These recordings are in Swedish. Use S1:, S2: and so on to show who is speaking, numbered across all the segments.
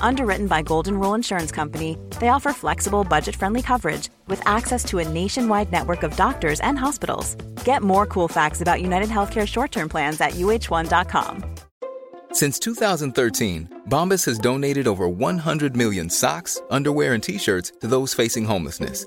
S1: Underwritten by Golden Rule Insurance Company, they offer flexible, budget friendly coverage with access to a nationwide network of doctors and hospitals. Get more cool facts about United Healthcare short term plans at uh1.com.
S2: Since 2013, Bombas has donated over 100 million socks, underwear, and t shirts to those facing homelessness.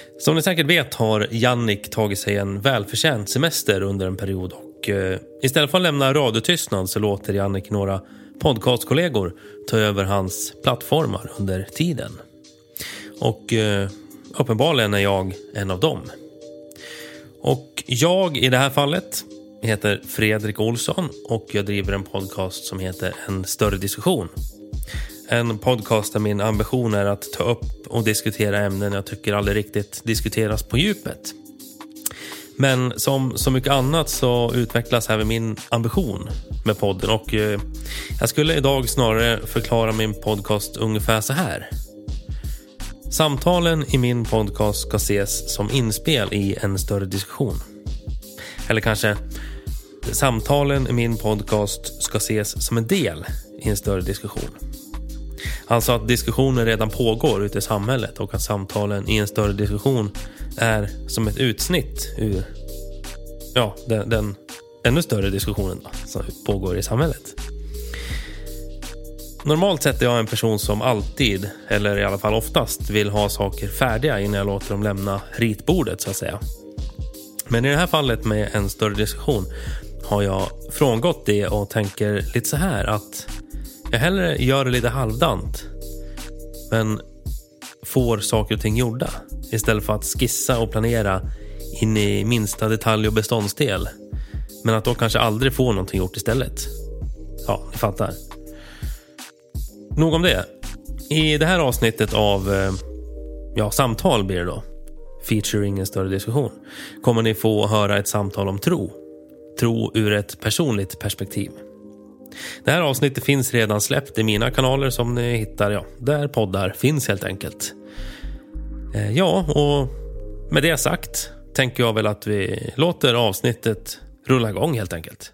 S3: Som ni säkert vet har Jannik tagit sig en välförtjänt semester under en period och eh, istället för att lämna radiotystnad så låter Jannik några podcastkollegor ta över hans plattformar under tiden. Och eh, uppenbarligen är jag en av dem. Och jag i det här fallet heter Fredrik Olsson och jag driver en podcast som heter En större diskussion. En podcast där min ambition är att ta upp och diskutera ämnen jag tycker aldrig riktigt diskuteras på djupet. Men som så mycket annat så utvecklas även min ambition med podden och eh, jag skulle idag snarare förklara min podcast ungefär så här. Samtalen i min podcast ska ses som inspel i en större diskussion. Eller kanske samtalen i min podcast ska ses som en del i en större diskussion. Alltså att diskussionen redan pågår ute i samhället och att samtalen i en större diskussion är som ett utsnitt ur ja, den, den ännu större diskussionen då, som pågår i samhället. Normalt sett är jag en person som alltid, eller i alla fall oftast, vill ha saker färdiga innan jag låter dem lämna ritbordet så att säga. Men i det här fallet med en större diskussion har jag frångått det och tänker lite så här att jag hellre gör det lite halvdant. Men får saker och ting gjorda. Istället för att skissa och planera in i minsta detalj och beståndsdel. Men att då kanske aldrig få någonting gjort istället. Ja, ni fattar. Nog om det. I det här avsnittet av eh, ja, samtal blir det då. Featuring en större diskussion. Kommer ni få höra ett samtal om tro. Tro ur ett personligt perspektiv. Det här avsnittet finns redan släppt i mina kanaler som ni hittar ja, där poddar finns helt enkelt. Eh, ja, och med det sagt tänker jag väl att vi låter avsnittet rulla igång helt enkelt.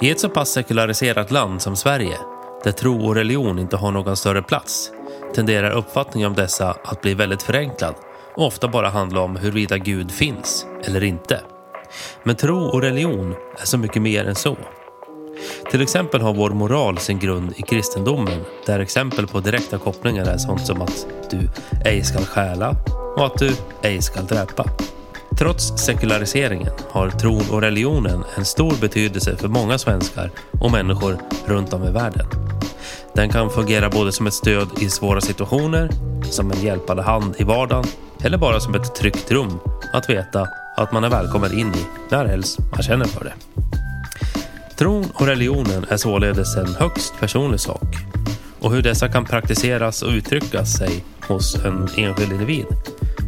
S3: I ett så pass sekulariserat land som Sverige, där tro och religion inte har någon större plats, tenderar uppfattningen om dessa att bli väldigt förenklad och ofta bara handla om huruvida Gud finns eller inte. Men tro och religion är så mycket mer än så. Till exempel har vår moral sin grund i kristendomen där exempel på direkta kopplingar är sånt som att du ej skall stjäla och att du ej skall dräpa. Trots sekulariseringen har tron och religionen en stor betydelse för många svenskar och människor runt om i världen. Den kan fungera både som ett stöd i svåra situationer, som en hjälpande hand i vardagen eller bara som ett tryggt rum att veta att man är välkommen in i närhelst man känner för det. Tron och religionen är således en högst personlig sak. Och hur dessa kan praktiseras och uttryckas sig hos en enskild individ.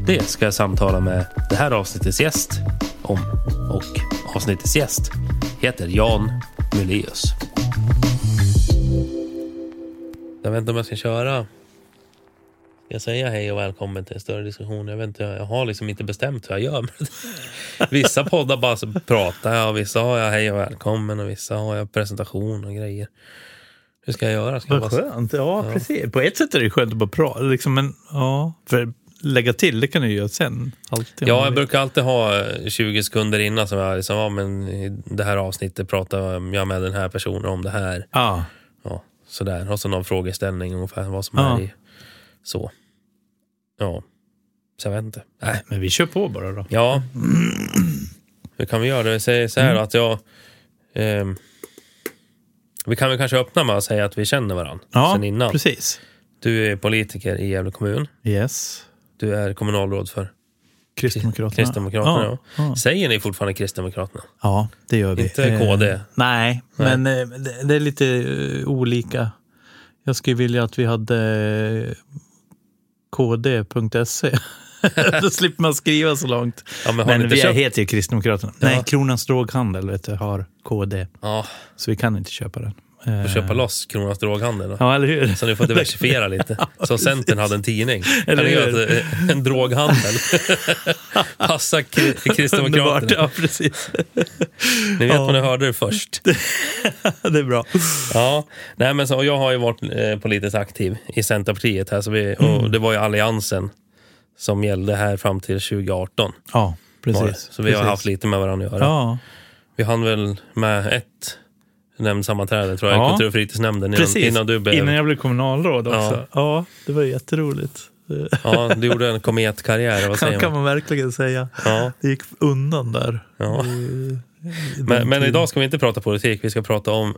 S3: Det ska jag samtala med det här avsnittets gäst om. Och avsnittets gäst heter Jan Muleus. Jag vet inte om jag ska köra. Jag säga hej och välkommen till en större diskussion? Jag, vet inte, jag har liksom inte bestämt hur jag gör. vissa poddar bara pratar jag och vissa har jag hej och välkommen och vissa har jag presentation och grejer. Hur ska jag göra? Ska jag
S4: Vad
S3: bara...
S4: skönt. Ja, precis. På ett sätt är det skönt att bara prata. Liksom, men ja, för lägga till, det kan du göra sen. Alltid.
S3: Ja, jag brukar alltid ha 20 sekunder innan som jag liksom, ja men i det här avsnittet pratar jag med den här personen om det här.
S4: Ja,
S3: Ja, sådär. Och så någon frågeställning ungefär vad som
S4: Ja.
S3: är i. Så. Ja. Så jag vet inte. Nej.
S4: men vi kör på bara då.
S3: Ja. Hur kan vi göra det? Säg så här
S4: Mm.
S3: att jag... ehm, vi kan väl kanske öppna med att säga att vi känner varandra
S4: Ja,
S3: sen innan.
S4: precis.
S3: Du är politiker i Gävle kommun.
S4: Yes.
S3: Du är kommunalråd för
S4: Kristdemokraterna.
S3: Kristdemokraterna.
S4: Ja,
S3: Ja. Säger ni fortfarande Kristdemokraterna?
S4: ja, det gör vi.
S3: Inte KD?
S4: Eh, nej,
S3: Nej.
S4: men eh, det, det är lite eh, olika. Jag skulle vilja att vi hade eh, kd.se. Då slipper man skriva så långt.
S3: Ja, men
S4: Men vi
S3: köpt?
S4: heter ju Kristdemokraterna.
S3: Ja.
S4: Nej, Kronans Droghandel vet du, har KD.
S3: Ja,
S4: Så vi kan inte köpa den. Eh,
S3: och köpa loss Kronans droghandel.
S4: Ja, eller hur?
S3: Så ni får diversifiera lite. Så Centern hade en tidning.
S4: Eller hur?
S3: ett- en droghandel? Passa Kristdemokraterna.
S4: ja precis.
S3: Ni vet
S4: Ja.
S3: vad ni hörde det först.
S4: det är bra.
S3: Ja, nej men så, jag har ju varit eh, politiskt aktiv i Centerpartiet här, så vi, och
S4: Mm.
S3: det var ju Alliansen som gällde här fram till 2018.
S4: Ja, precis.
S3: Så vi har
S4: precis.
S3: haft lite med varandra att göra.
S4: Ja,
S3: Vi hann väl med ett nämndsammanträde tror jag,
S4: Ja.
S3: kultur och fritidsnämnden innan,
S4: precis.
S3: innan du blev...
S4: Innan jag blev kommunalråd också.
S3: Ja.
S4: Ja, det var jätteroligt.
S3: Ja, du gjorde en kometkarriär, vad säger
S4: kan, kan
S3: man?
S4: verkligen säga.
S3: Ja,
S4: Det gick undan där.
S3: ja.
S4: I
S3: Men, men idag ska vi inte prata politik, vi ska prata om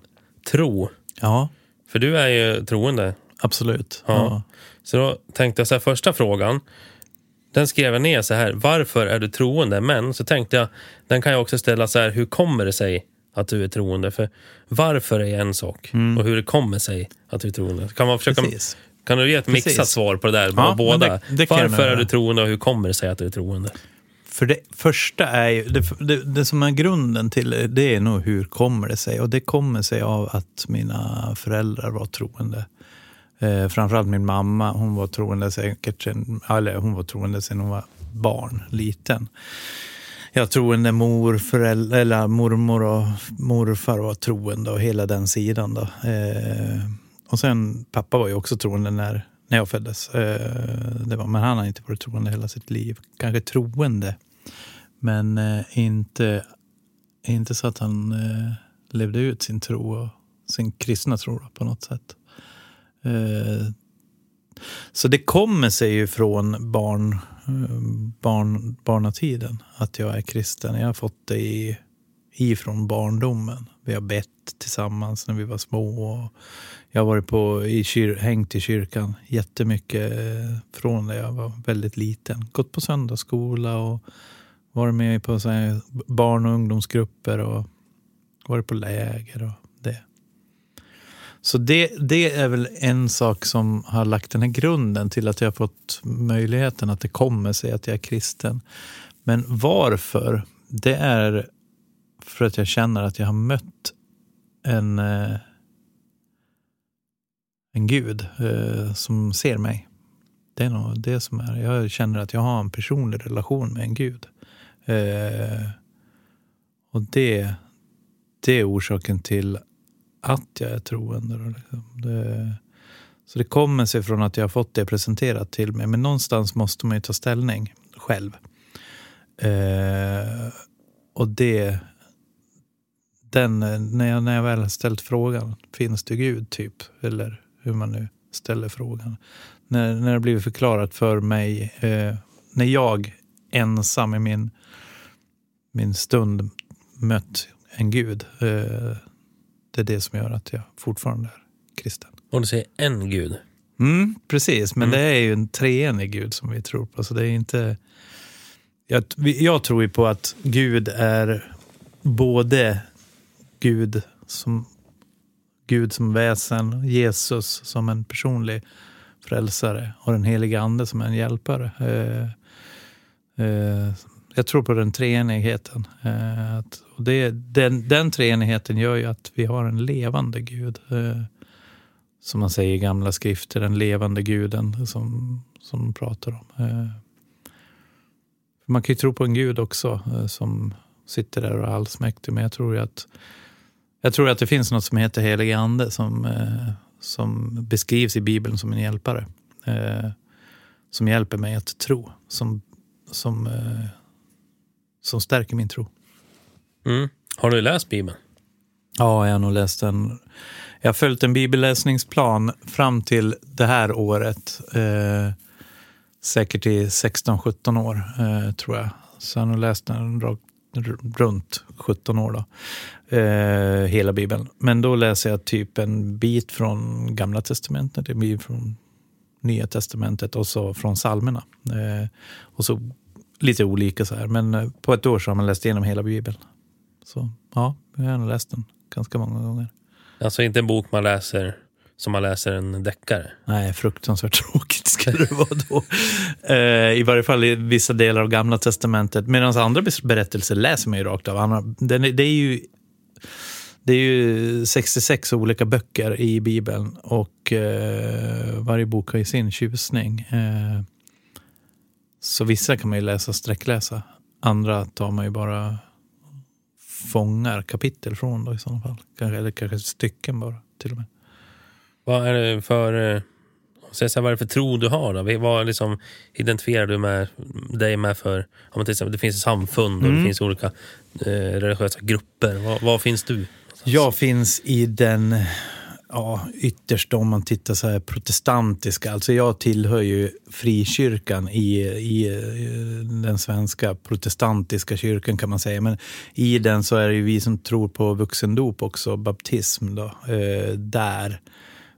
S3: tro.
S4: Ja,
S3: För du är ju troende.
S4: absolut.
S3: Ja.
S4: Ja.
S3: Så då tänkte jag så här, första frågan, den skrev jag ner så här, varför är du troende? Men så tänkte jag, den kan jag också ställa så här, hur kommer det sig att du är troende? För varför är en sak och hur det kommer sig att du är troende. Kan, man försöka,
S4: Mm. Precis.
S3: kan du ge ett
S4: Precis.
S3: mixat svar på det där?
S4: Ja,
S3: båda.
S4: det- det
S3: varför är du troende och hur kommer det sig att du är troende?
S4: För det första är ju, det, det, det som är grunden till det, det är nog hur kommer det sig? Och det kommer sig av att mina föräldrar var troende. Eh, framförallt min mamma, hon var troende säkert sen, eller hon var troende sen hon var barn, liten. Jag troende mor, föräldrar, eller mormor och morfar var troende och hela den sidan. Då. Eh, och sen pappa var ju också troende när, när jag föddes. Eh, det var, men han har inte varit troende hela sitt liv. Kanske troende, men eh, inte, inte så att han eh, levde ut sin tro och sin kristna tro då, på något sätt. Eh, så det kommer sig ju från barn, eh, barn, barnatiden att jag är kristen. Jag har fått det i, ifrån barndomen. Vi har bett tillsammans när vi var små. Och jag har varit på, i kyr, hängt i kyrkan jättemycket eh, från när jag var väldigt liten. Gått på söndagsskola och varit med på så här barn och ungdomsgrupper och varit på läger och. Så det, det är väl en sak som har lagt den här grunden till att jag har fått möjligheten att det kommer sig att jag är kristen. Men varför? Det är för att jag känner att jag har mött en, eh, en gud eh, som ser mig. Det är nog det som är. Jag känner att jag har en personlig relation med en gud. Eh, och det, det är orsaken till att jag är troende. Då, liksom. det, så det kommer sig från att jag har fått det presenterat till mig. Men någonstans måste man ju ta ställning själv. Eh, och det... Den, när, jag, när jag väl har ställt frågan, finns det Gud typ? Eller hur man nu ställer frågan. När, när det blivit förklarat för mig, eh, när jag ensam i min, min stund mött en Gud. Eh, det är det som gör att jag fortfarande är kristen.
S3: Och du säger en gud.
S4: Mm, precis, men
S3: Mm.
S4: det är ju en treenig Gud som vi tror på. Så det är inte... Jag, jag tror ju på att Gud är både Gud som, Gud som väsen, Jesus som en personlig frälsare och den heliga ande som en hjälpare. Eh, eh, jag tror på den treenigheten. Eh, att, och det, den, den treenigheten gör ju att vi har en levande Gud. Eh, som man säger i gamla skrifter, den levande guden som, som de pratar om. Eh, man kan ju tro på en gud också eh, som sitter där och är allsmäktig, men jag tror ju att Jag tror att det finns något som heter helig ande som, eh, som beskrivs i Bibeln som en hjälpare. Eh, som hjälper mig att tro. Som, som, eh, som stärker min tro.
S3: Mm. Har du läst Bibeln?
S4: Ja, jag har nog läst den. Jag har följt en bibelläsningsplan fram till det här året. Eh, säkert i 16-17 år, eh, tror jag. Så jag har nog läst den runt 17 år. Då. Eh, hela Bibeln. Men då läser jag typ en bit från Gamla Testamentet, en bit från Nya Testamentet och så från psalmerna. Eh, och så lite olika så här. Men eh, på ett år så har man läst igenom hela Bibeln. Så ja, jag har läst den ganska många gånger.
S3: Alltså inte en bok man läser som man läser en deckare?
S4: Nej, fruktansvärt tråkigt ska det vara då. Eh, I varje fall i vissa delar av Gamla Testamentet. Medan andra berättelser läser man ju rakt av. Det är ju det är ju 66 olika böcker i Bibeln och eh, varje bok har ju sin tjusning. Eh, så vissa kan man ju läsa sträckläsa. Andra tar man ju bara fångar kapitel från då i sådana fall. Kanske, eller kanske stycken bara till och med.
S3: Vad är det för, eh, så vad är det för tro du har? Då? Vad liksom identifierar du med, dig med för... Om till exempel, det finns samfund och mm. det finns olika eh, religiösa grupper. Var finns du?
S4: Jag finns i den ja, ytterst om man tittar så här protestantiska. Alltså jag tillhör ju frikyrkan i, i, eh, den svenska protestantiska kyrkan kan man säga. Men i den så är det ju vi som tror på vuxendop också, baptism då, eh, där.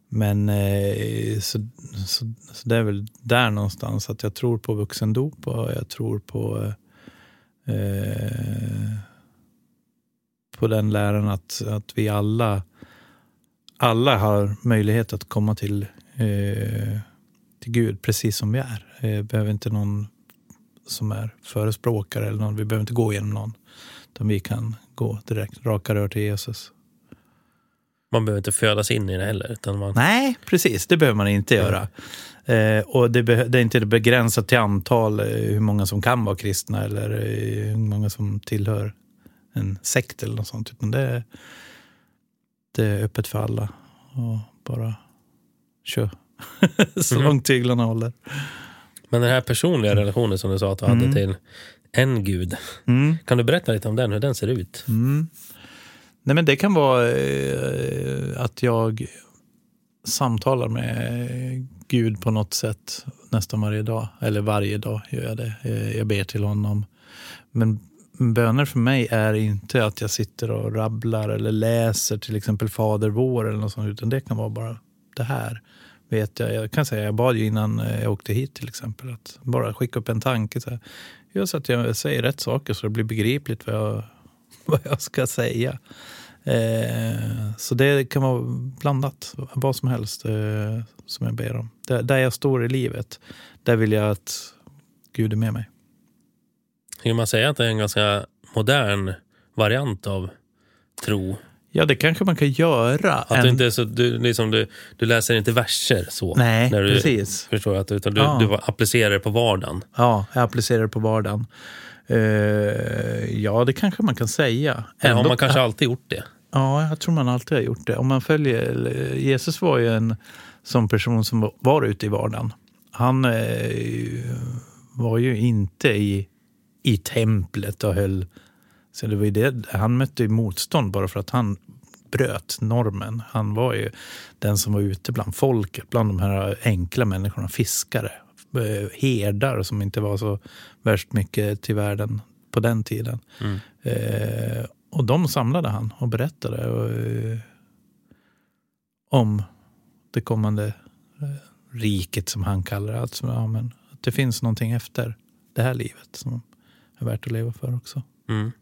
S4: Men eh, så, så, så, det är väl där någonstans att jag tror på vuxendop och jag tror på eh, på den läran att, att vi alla alla har möjlighet att komma till, eh, till Gud precis som vi är. Eh, behöver inte någon som är förespråkare eller någon. Vi behöver inte gå genom någon. Utan vi kan gå direkt, raka rör till Jesus.
S3: Man behöver inte födas in i det heller? Utan man...
S4: Nej, precis. Det behöver man inte göra. Eh, och det, det, är inte begränsat till antal, eh, hur många som kan vara kristna eller eh, hur många som tillhör en sekt eller något sånt. Utan det, det är öppet för alla. Och bara kör. Så mm. långt tyglarna håller.
S3: Men den här personliga relationen som du sa att du mm. hade till en gud. Mm. Kan du berätta lite om den, hur den ser ut?
S4: Mm. Nej, men det kan vara eh, att jag samtalar med Gud på något sätt nästan varje dag. Eller varje dag gör jag det. Eh, jag ber till honom. Men böner för mig är inte att jag sitter och rabblar eller läser till exempel Fader vår eller något sånt, utan det kan vara bara det här. Vet jag, jag kan säga, jag bad ju innan jag åkte hit till exempel, att bara skicka upp en tanke. Så här, just att jag säger rätt saker så det blir begripligt vad jag, vad jag ska säga. Eh, så det kan vara blandat, vad som helst eh, som jag ber om. Där, där jag står i livet, där vill jag att Gud är med mig.
S3: Skulle man säga att det är en ganska modern variant av tro?
S4: Ja, det kanske man kan göra.
S3: Att en... du, inte så, du, liksom, du, du läser inte verser så?
S4: Nej,
S3: när du,
S4: precis.
S3: Förstår att, utan du, ja. du applicerar det på vardagen?
S4: Ja, jag applicerar det på vardagen. Uh, ja, det kanske man kan säga.
S3: Ändå, har man kanske alltid gjort det?
S4: Ja, jag tror man alltid har gjort det. Om man följer, Jesus var ju en sån person som var ute i vardagen. Han eh, var ju inte i i templet och höll... Så det var det, han mötte ju motstånd bara för att han bröt normen. Han var ju den som var ute bland folket, bland de här enkla människorna, fiskare, eh, herdar som inte var så värst mycket till världen på den tiden. Mm. Eh, och de samlade han och berättade och, eh, om det kommande eh, riket som han kallar det. Alltså, ja, men, att det finns någonting efter det här livet som är värt att leva för också. Mm.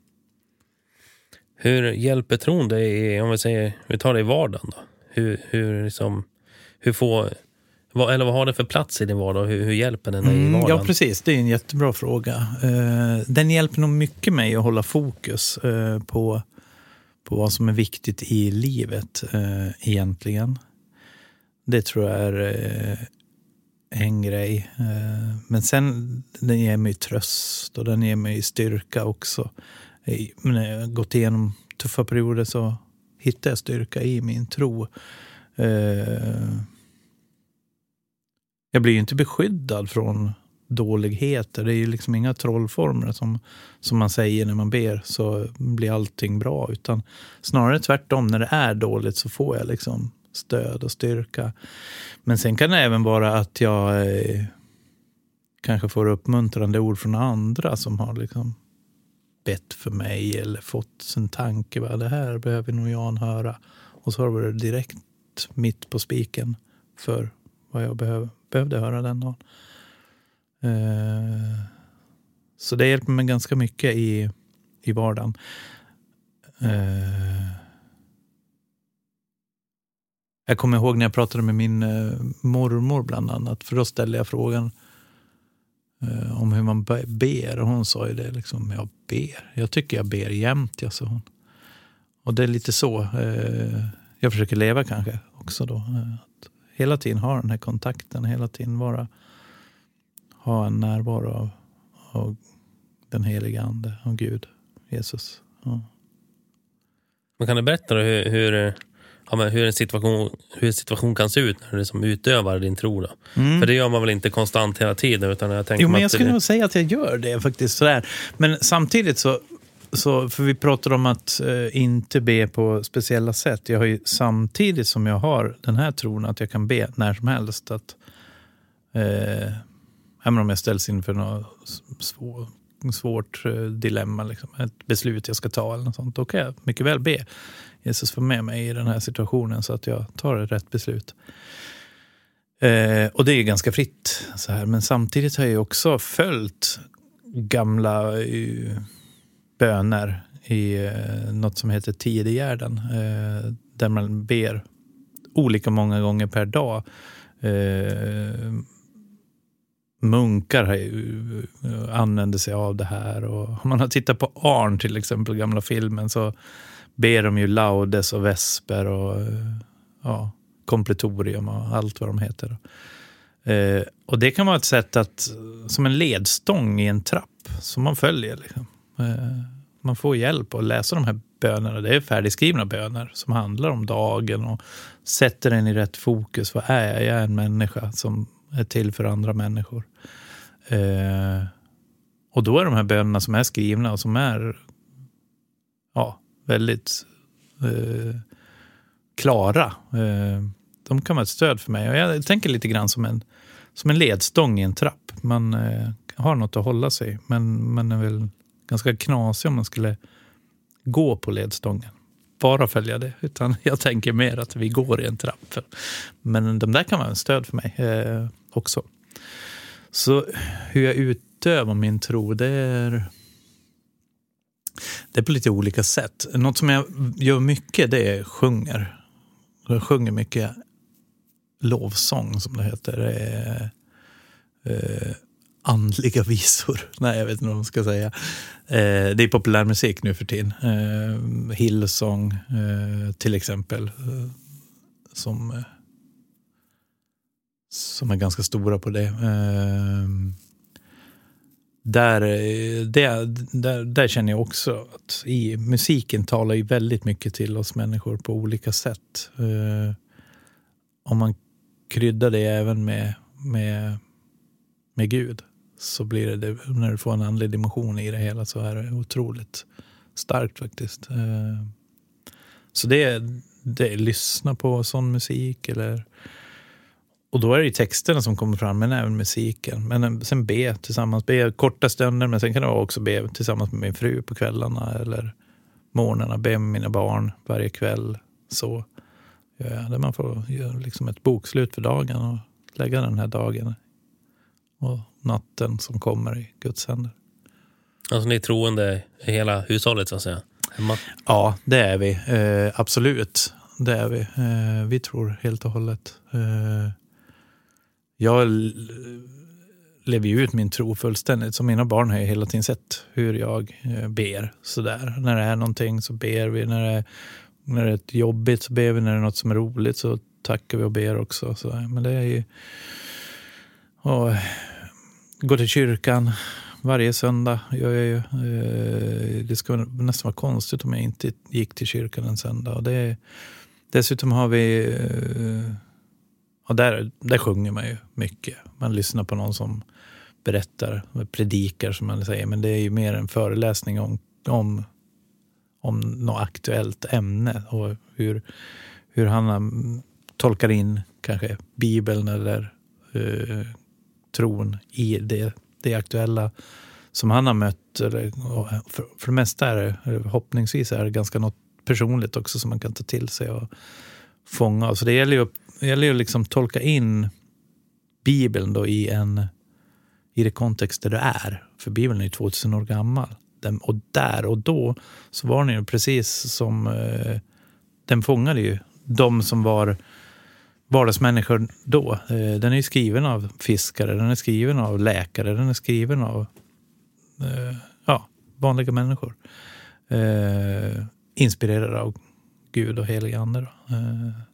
S3: Hur hjälper tron dig, om vi säger, vi tar det i vardagen då? Hur, hur, liksom, hur får, vad, eller vad har det för plats i din vardag? Hur, hur hjälper den dig i mm, vardagen?
S4: Ja, precis. Det är en jättebra fråga. Uh, den hjälper nog mycket mig att hålla fokus uh, på, på vad som är viktigt i livet uh, egentligen. Det tror jag är en grej. Eh, men sen den ger mig tröst och den ger mig styrka också. När jag gått igenom tuffa perioder så hittar jag styrka i min tro. Eh, jag blir ju inte beskyddad från dåligheter. Det är ju liksom inga trollformler som, som man säger när man ber så blir allting bra. Utan snarare tvärtom, när det är dåligt så får jag liksom stöd och styrka. Men sen kan det även vara att jag eh, kanske får uppmuntrande ord från andra som har liksom bett för mig eller fått en tanke. Va? Det här behöver nog Jan höra. Och så har det varit direkt mitt på spiken för vad jag behöv, behövde höra den dagen. Eh, så det hjälper mig ganska mycket i, i vardagen. Eh, jag kommer ihåg när jag pratade med min eh, mormor bland annat. För då ställde jag frågan eh, om hur man ber. Och hon sa ju det, liksom, jag ber. Jag tycker jag ber jämt, jag, sa hon. Och det är lite så eh, jag försöker leva kanske också då. Eh, att hela tiden ha den här kontakten, hela tiden vara, ha en närvaro av, av den heliga ande, av Gud, Jesus. Ja.
S3: Men kan du berätta hur, hur, ja, men hur, en situation, hur en situation kan se ut när du liksom utövar din tro? Då? Mm. För det gör man väl inte konstant hela tiden? Utan jag
S4: jo, men jag skulle det... nog säga att jag gör det faktiskt. Sådär. Men samtidigt så, så, för vi pratar om att eh, inte be på speciella sätt. Jag har ju, samtidigt som jag har den här tron att jag kan be när som helst. Att, eh, även om jag ställs inför något svår, svårt eh, dilemma, liksom, ett beslut jag ska ta eller något sånt, då kan jag mycket väl be Jesus var med mig i den här situationen så att jag tar ett rätt beslut. Eh, och det är ganska fritt. Så här. Men samtidigt har jag också följt gamla uh, böner i uh, något som heter Tidigärden. Uh, eh, där man ber olika många gånger per dag. Uh, munkar använder sig av det här. Och om man har tittat på Arn till exempel, gamla filmen, så ber de ju laudes och vesper och eh, ja, kompletorium och allt vad de heter. Eh, och det kan vara ett sätt att, som en ledstång i en trapp som man följer. Liksom. Eh, man får hjälp att läsa de här bönerna. Det är färdigskrivna böner som handlar om dagen och sätter en i rätt fokus. Vad är jag? Jag är en människa som är till för andra människor. Eh, och då är de här bönerna som är skrivna och som är ja, väldigt eh, klara. Eh, de kan vara ett stöd för mig. Och jag tänker lite grann som en, som en ledstång i en trapp. Man eh, har något att hålla sig men man är väl ganska knasig om man skulle gå på ledstången. Bara följa det. Utan jag tänker mer att vi går i en trapp. Men de där kan vara en stöd för mig eh, också. Så hur jag utövar min tro, det är det är på lite olika sätt. Något som jag gör mycket det är sjunger. Jag sjunger mycket lovsång som det heter. Eh, andliga visor. Nej, jag vet inte vad man ska säga. Eh, det är populärmusik nu för tiden. Eh, Hillsong eh, till exempel. Eh, som, eh, som är ganska stora på det. Eh, där, eh, där, där, där känner jag också att i, musiken talar ju väldigt mycket till oss människor på olika sätt. Eh, om man kryddar det även med, med, med Gud så blir det, när du får en andlig dimension i det hela så är det otroligt starkt faktiskt. Eh, så det är, det är lyssna på sån musik eller och då är det ju texterna som kommer fram, men även musiken. Men sen be tillsammans, be korta stunder, men sen kan jag också be tillsammans med min fru på kvällarna eller morgnarna, be med mina barn varje kväll. Så ja, där man får göra liksom ett bokslut för dagen och lägga den här dagen och natten som kommer i Guds händer.
S3: Alltså ni är troende i hela hushållet så att säga? Hemma.
S4: Ja, det är vi. Eh, absolut. Det är vi. Eh, vi tror helt och hållet. Eh, jag lever ju ut min tro fullständigt. Så mina barn har ju hela tiden sett hur jag eh, ber. Sådär. När det är någonting så ber vi. När det, är, när det är jobbigt så ber vi. När det är något som är roligt så tackar vi och ber också. Så, men det är ju... Och, gå till kyrkan, varje söndag. Jag är, ju, eh, det skulle nästan vara konstigt om jag inte gick till kyrkan en söndag. Och det, dessutom har vi... Eh, och där, där sjunger man ju mycket. Man lyssnar på någon som berättar, predikar som man säger. Men det är ju mer en föreläsning om, om, om något aktuellt ämne. Och hur, hur han tolkar in kanske Bibeln eller eh, tron i det, det aktuella som han har mött. Eller, för, för det mesta är det, förhoppningsvis är det ganska något personligt också som man kan ta till sig och fånga. Så det gäller ju, det gäller ju liksom tolka in Bibeln då i, en, i det kontext där du är. För Bibeln är ju 2000 år gammal. Den, och där och då så var den ju precis som... Eh, den fångade ju de som var vardagsmänniskor då. Eh, den är ju skriven av fiskare, den är skriven av läkare, den är skriven av eh, ja, vanliga människor. Eh, inspirerade av Gud och helig ande. Eh,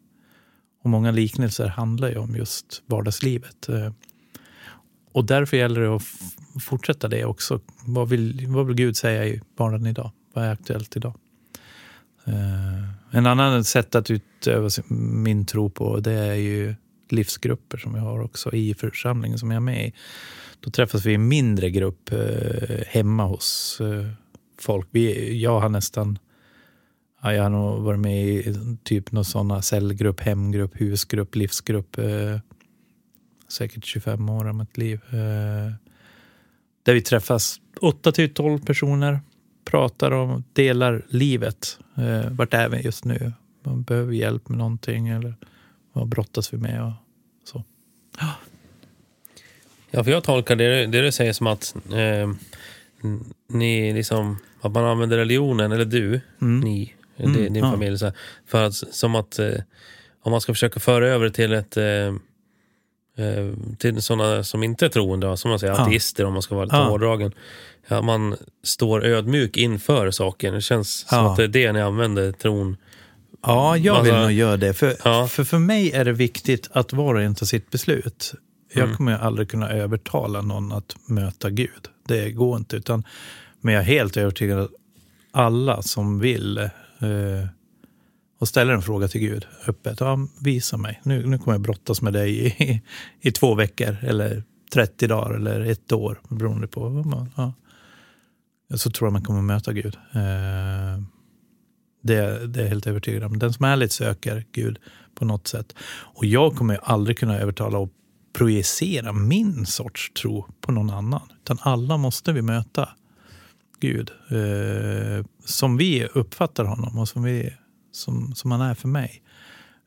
S4: och många liknelser handlar ju om just vardagslivet. Eh, och därför gäller det att fortsätta det också. Vad vill, vad vill Gud säga i vardagen idag? Vad är aktuellt idag? Eh, en annan sätt att utöva min tro på det är ju livsgrupper som vi har också i församlingen som jag är med i. Då träffas vi i mindre grupp eh, hemma hos folk. Vi, jag har nästan ja, jag har nog varit med i typ någon sådana cellgrupp, hemgrupp, husgrupp, livsgrupp. Eh, säkert 25 år av mitt liv. Eh, där vi träffas 8 till 12 personer pratar om, delar livet. Eh, vart är vi just nu? Man behöver hjälp med någonting eller vad brottas vi med? Och så.
S3: Ja, för jag tolkar det, det du säger som att eh, ni liksom, att man använder religionen, eller du, mm. ni, mm, din ja. familj, så här, för att, som att eh, om man ska försöka föra över till ett eh, eh till sådana som inte är troende, som man säger, ja. ateister om man ska vara lite ja. hårdragen ja, man står ödmjuk inför saken. Det känns ja. som att det är det ni använder tron.
S4: Ja, jag vill alltså, nog göra det. För, ja. för, för mig är det viktigt att var och en tar sitt beslut. Jag mm. kommer aldrig kunna övertala någon att möta Gud. Det går inte. Utan, men jag är helt övertygad att alla som vill Eh, och ställer en fråga till Gud öppet. Ja, visa mig. Nu, nu kommer jag brottas med dig i, i, två veckor eller 30 dagar eller ett år beroende på. vad man, Ja så tror jag man kommer möta Gud. Eh, det, det är jag helt övertygad om. Den som ärligt söker Gud på något sätt. Och jag kommer aldrig kunna övertala och projicera min sorts tro på någon annan. Utan alla måste vi möta Gud. Eh, som vi uppfattar honom och som, vi, som, som han är för mig.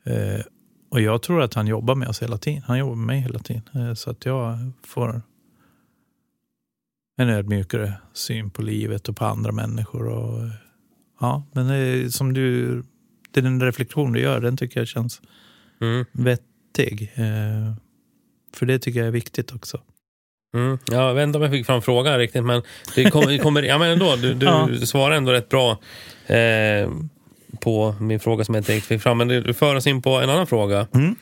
S4: Eh, och jag tror att han jobbar med oss hela tiden. Han jobbar med mig hela tiden. Eh, så att jag får en ödmjukare syn på livet och på andra människor. Och, ja, men det, som du, det är den reflektion du gör, den tycker jag känns mm. vettig. Eh, för det tycker jag är viktigt också.
S3: Mm. Ja, jag vet inte om jag fick fram frågan riktigt, men det kommer, kommer, ja, men ändå, du, du ja. svarar ändå rätt bra eh, på min fråga som jag inte riktigt fick fram. Men du för oss in på en annan fråga. Mm.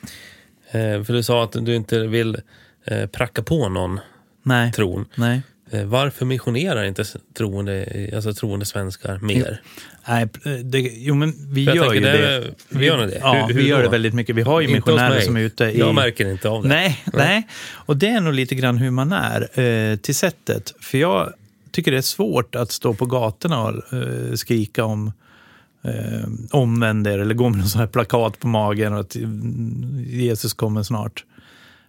S3: Eh, för du sa att du inte vill eh, pracka på någon
S4: Nej.
S3: tron.
S4: Nej.
S3: Eh, varför missionerar inte troende, alltså troende svenskar mer?
S4: Nej, det, jo men vi gör ju det. det.
S3: Vi gör det?
S4: Ja, hur, hur vi gör då? det väldigt mycket. Vi har ju missionärer som är ute i...
S3: Jag märker inte av det.
S4: Nej, nej. nej. Och det är nog lite grann hur man är eh, till sättet. För jag tycker det är svårt att stå på gatorna och eh, skrika om eh, omvänd er eller gå med någon här plakat på magen och att Jesus kommer snart.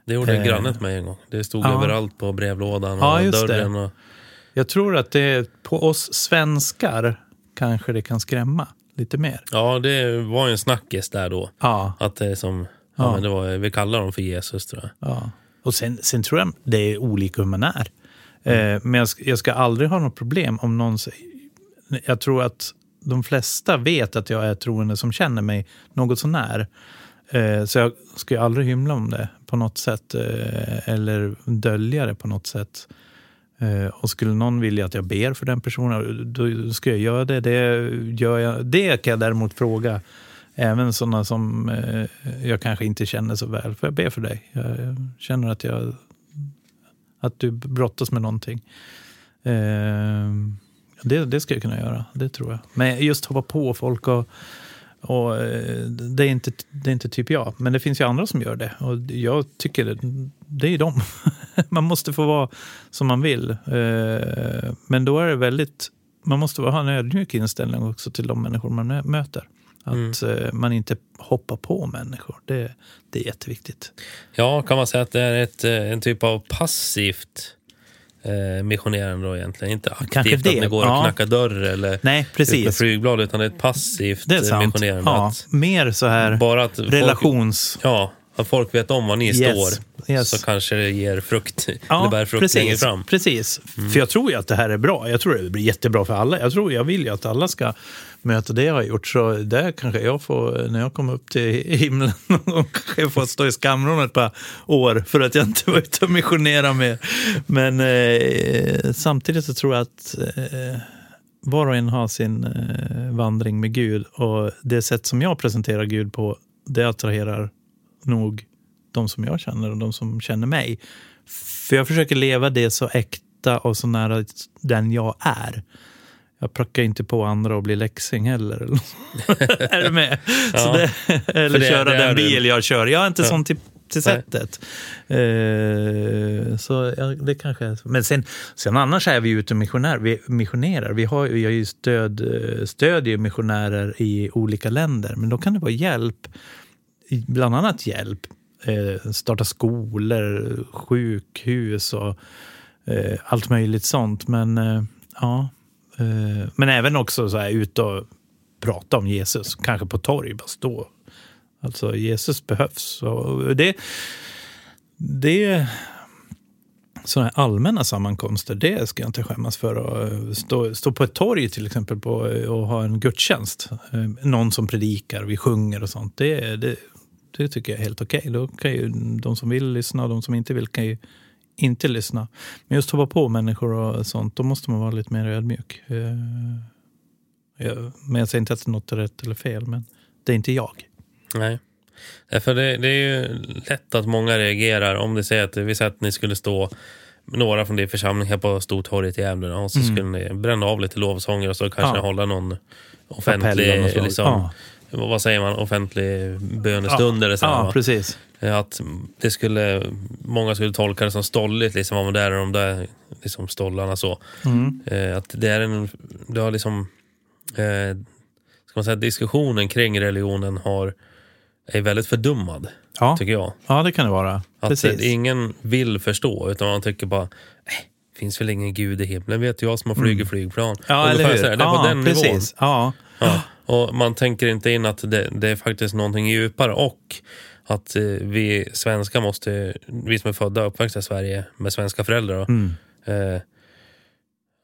S3: Det gjorde eh, grannen till mig en gång. Det stod ja. överallt på brevlådan och ja, dörren. Och...
S4: Jag tror att det på oss svenskar kanske det kan skrämma lite mer.
S3: Ja, det var ju en snackis där då. Ja. Att det som, ja. men det var, vi kallar dem för Jesus tror jag.
S4: Ja. Och sen, sen tror jag det är olika hur man är. Mm. Eh, men jag, jag ska aldrig ha något problem om någon säger... Jag tror att de flesta vet att jag är troende som känner mig något sånär. Eh, så jag ska aldrig hymla om det på något sätt eh, eller dölja det på något sätt. Eh, och skulle någon vilja att jag ber för den personen, då ska jag göra det. Det, gör jag, det kan jag däremot fråga även sådana som eh, jag kanske inte känner så väl. För jag ber för dig? Jag känner att, jag, att du brottas med någonting. Det, det ska jag kunna göra, det tror jag. Men just hoppa på folk och, och eh, det, är inte, det är inte typ jag. Men det finns ju andra som gör det. Och jag tycker det, det är dem. man måste få vara som man vill. Eh, men då är det väldigt... Man måste ha en ödmjuk inställning också till de människor man möter. Att mm. man inte hoppar på människor. Det, det är jätteviktigt.
S3: Ja, kan man säga att det är ett, en typ av passivt eh, missionerande då egentligen. Inte aktivt det. att ni går och knackar dörr eller
S4: Nej, precis. ut
S3: med flygblad, utan det är ett passivt
S4: det är sant.
S3: missionerande.
S4: Ja, mer så här bara att relations...
S3: Folk, ja, att folk vet om var ni yes. står. Yes. Så kanske det ger frukt, ja, eller bär frukt
S4: precis,
S3: längre fram.
S4: Precis, mm. för jag tror ju att det här är bra. Jag tror det blir jättebra för alla. Jag, tror, jag vill ju att alla ska möta det jag har gjort. Så där kanske jag får, när jag kommer upp till himlen, kanske jag får stå i skamvrån ett par år för att jag inte var ute och missionerade mer. Men eh, samtidigt så tror jag att eh, var och en har sin eh, vandring med Gud. Och det sätt som jag presenterar Gud på, det attraherar nog de som jag känner och de som känner mig. För jag försöker leva det så äkta och så nära den jag är. Jag prackar inte på andra och blir läxing heller. är du med? Ja. Det, eller det, köra det den bil du. jag kör. Jag är inte ja. sån till, till sättet. Uh, så ja, det kanske är så. Men sen, sen annars är vi ute och missionär, vi missionerar. Vi har, har ju stöd, stödjer missionärer i olika länder. Men då kan det vara hjälp, bland annat hjälp. Eh, starta skolor, sjukhus och eh, allt möjligt sånt. Men eh, ja, Eh, men även också så här ut och prata om Jesus, kanske på torg, bara stå. Alltså Jesus behövs. Och det, det sådana här allmänna sammankomster, det ska jag inte skämmas för. Att eh, stå, stå på ett torg till exempel på, och ha en gudstjänst. Eh, någon som predikar, vi sjunger och sånt. Det, det, det tycker jag är helt okej. Okay. Då kan ju de som vill lyssna och de som inte vill kan ju inte lyssna. Men just hoppa på människor och sånt, då måste man vara lite mer ödmjuk. Eh, men jag säger inte att något är rätt eller fel, men det är inte jag.
S3: Nej. För det, det är ju lätt att många reagerar om det säger att vi säger att ni skulle stå några från din församling här på Stortorget i Gävle och så mm. skulle ni bränna av lite lovsånger och så kanske ja. hålla någon offentlig, liksom, ja. Vad säger man, offentlig bönestund ja. eller så.
S4: Ja, precis.
S3: Eh, att det skulle, många skulle tolka det som stolligt, liksom, om det är de där liksom, stollarna. Så. Mm. Eh, att det är en, det har liksom, eh, ska man säga, diskussionen kring religionen har, är väldigt fördummad. Ja. Tycker jag.
S4: Ja, det kan det vara.
S3: Att Precis. ingen vill förstå, utan man tycker bara, nej, finns väl ingen gud i himlen, vet jag som har flugit mm. flygplan.
S4: Ja, eller hur?
S3: det är
S4: ja,
S3: på den
S4: precis.
S3: nivån.
S4: Ja.
S3: ja. Och man tänker inte in att det, det är faktiskt någonting djupare och att eh, vi svenskar måste, vi som är födda och uppväxta i Sverige med svenska föräldrar, mm. eh,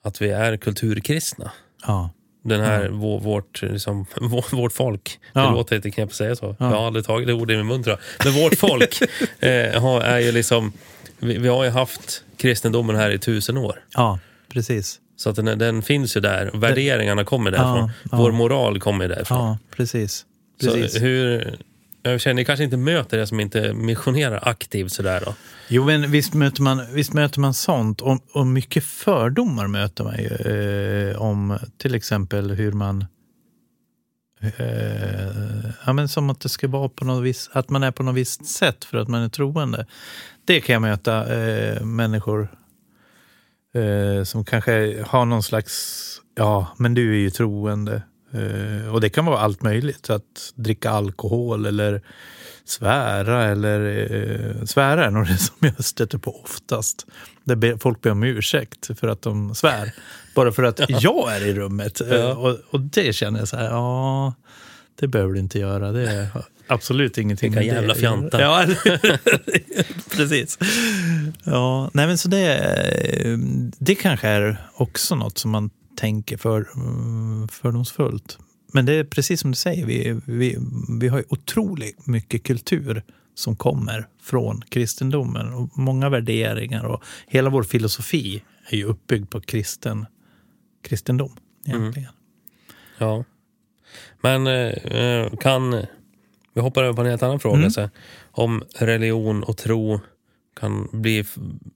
S3: att vi är kulturkristna.
S4: Ja.
S3: Den här, ja. vår, vårt, liksom, vårt folk, ja. det låter lite knepigt att säga så. Ja. Jag har aldrig tagit det ordet i min mun tror jag. Men vårt folk eh, har, är ju liksom, vi, vi, har ju haft kristendomen här i tusen år.
S4: Ja, precis.
S3: Så att den, den finns ju där, värderingarna kommer därifrån. Vår moral kommer därifrån.
S4: Ja, precis.
S3: precis. Så hur, jag känner, ni kanske inte möter det som inte missionerar aktivt sådär då?
S4: Jo, men visst möter man, visst möter man sånt. Och, och mycket fördomar möter man ju. Eh, om till exempel hur man... Eh, ja, men som att det ska vara på något vis, att man är på något visst sätt för att man är troende. Det kan jag möta eh, människor eh, som kanske har någon slags... Ja, men du är ju troende. Uh, och det kan vara allt möjligt. Att dricka alkohol eller svära. Eller, uh, svära är nog det som jag stöter på oftast. Där folk ber om ursäkt för att de svär. Bara för att ja. jag är i rummet. Ja. Uh, och, och, det känner jag så här, ja, det behöver du inte göra. Det absolut ingenting.
S3: Vilka jävla fjantar.
S4: Ja, precis. Ja, nej men så det, det kanske är också något som man tänker för, fördomsfullt. Men det är precis som du säger, vi, vi, vi har ju otroligt mycket kultur som kommer från kristendomen och många värderingar och hela vår filosofi är ju uppbyggd på kristen, kristendom egentligen. Mm.
S3: Ja. Men eh, kan, vi hoppar över på en helt annan fråga. Mm. Så, om religion och tro kan bli,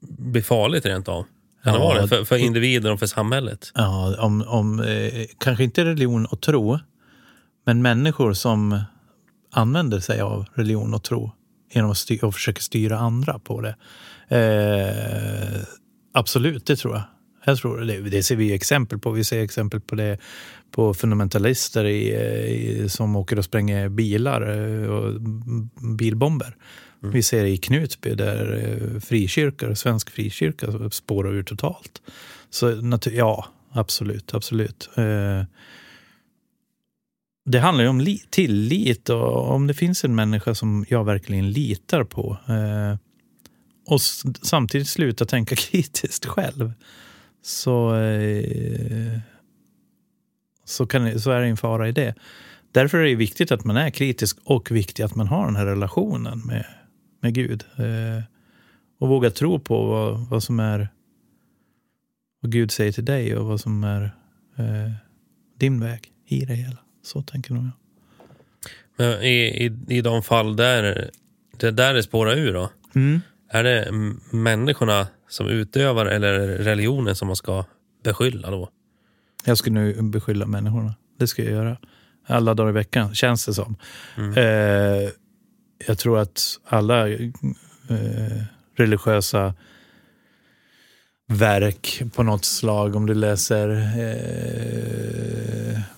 S3: bli farligt rent av? Kan det
S4: Ja,
S3: vara det? För, för individen och för samhället?
S4: Ja, om, om, eh, kanske inte religion och tro, men människor som använder sig av religion och tro genom att styr, och försöker styra andra på det. Eh, absolut, det tror jag. Jag tror det, det ser vi exempel på. Vi ser exempel på det på fundamentalister i, i, som åker och spränger bilar eh, och bilbomber. Vi ser det i Knutby där eh, frikyrkor, svensk frikyrka spårar ur totalt. Så ja, absolut, absolut. Eh, det handlar ju om li- tillit och om det finns en människa som jag verkligen litar på eh, och samtidigt sluta tänka kritiskt själv så, eh, så, kan, så är det en fara i det. Därför är det viktigt att man är kritisk och viktigt att man har den här relationen med, med Gud. Eh, och våga tro på vad, vad som är vad Gud säger till dig och vad som är eh, din väg i det hela. Så tänker nog jag.
S3: Men i, i, I de fall där det där det spårar ur då?
S4: Mm.
S3: Är det människorna som utövar eller religionen som man ska beskylla då?
S4: Jag ska nu beskylla människorna. Det ska jag göra. Alla dagar i veckan, känns det som. Eh, jag tror att alla eh, religiösa verk på något slag, om du läser eh,